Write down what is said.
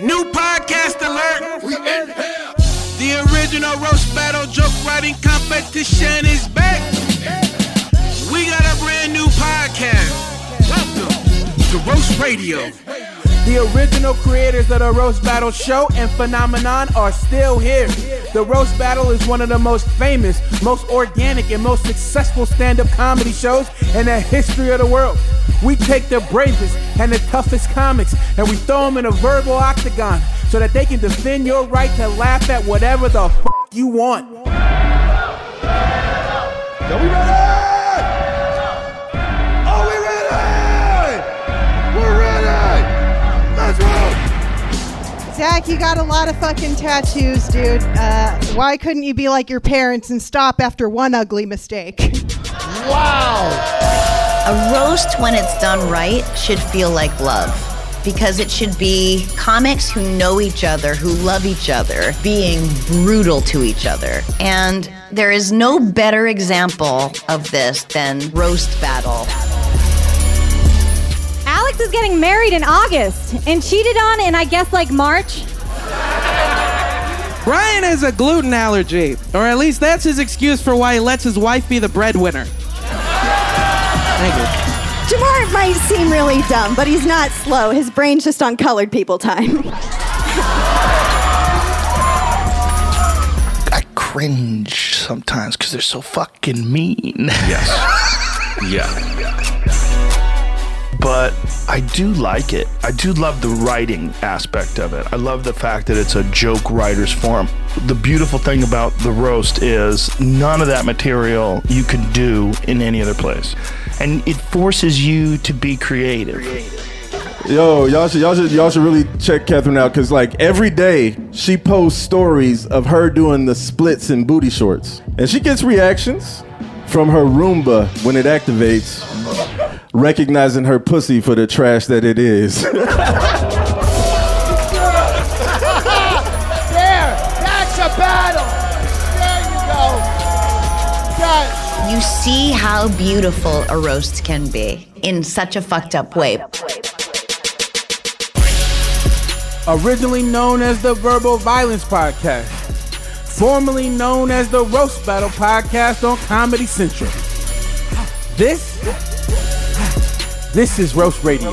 New podcast alert. We in here. The original roast battle joke writing competition is back. We got a brand new podcast. Welcome to Roast Radio. The original creators of the Roast Battle show and phenomenon are still here. The Roast Battle is one of the most famous, most organic, and most successful stand up comedy shows in the history of the world. We take the bravest and the toughest comics and we throw them in a verbal octagon so that they can defend your right to laugh at whatever the f- you want. Are we ready? Are we ready? We're ready. Let's roll. Zach, you got a lot of fucking tattoos, dude. Uh, why couldn't you be like your parents and stop after one ugly mistake? A roast, when it's done right, should feel like love. Because it should be comics who know each other, who love each other, being brutal to each other. And there is no better example of this than Roast Battle. Alex is getting married in August and cheated on in, I guess, like March. Brian has a gluten allergy, or at least that's his excuse for why he lets his wife be the breadwinner. Thank you. Jamar might seem really dumb, but he's not slow. His brain's just on colored people time. I cringe sometimes because they're so fucking mean. Yes. yeah. But I do like it. I do love the writing aspect of it. I love the fact that it's a joke writer's form. The beautiful thing about the roast is none of that material you can do in any other place. And it forces you to be creative. Yo, y'all should y'all should y'all should really check Catherine out because like every day she posts stories of her doing the splits in booty shorts, and she gets reactions from her Roomba when it activates, recognizing her pussy for the trash that it is. There, that's a battle. You see how beautiful a roast can be in such a fucked up way. originally known as the Verbal Violence Podcast, formerly known as the Roast Battle Podcast on Comedy Central. This, this is Roast Radio.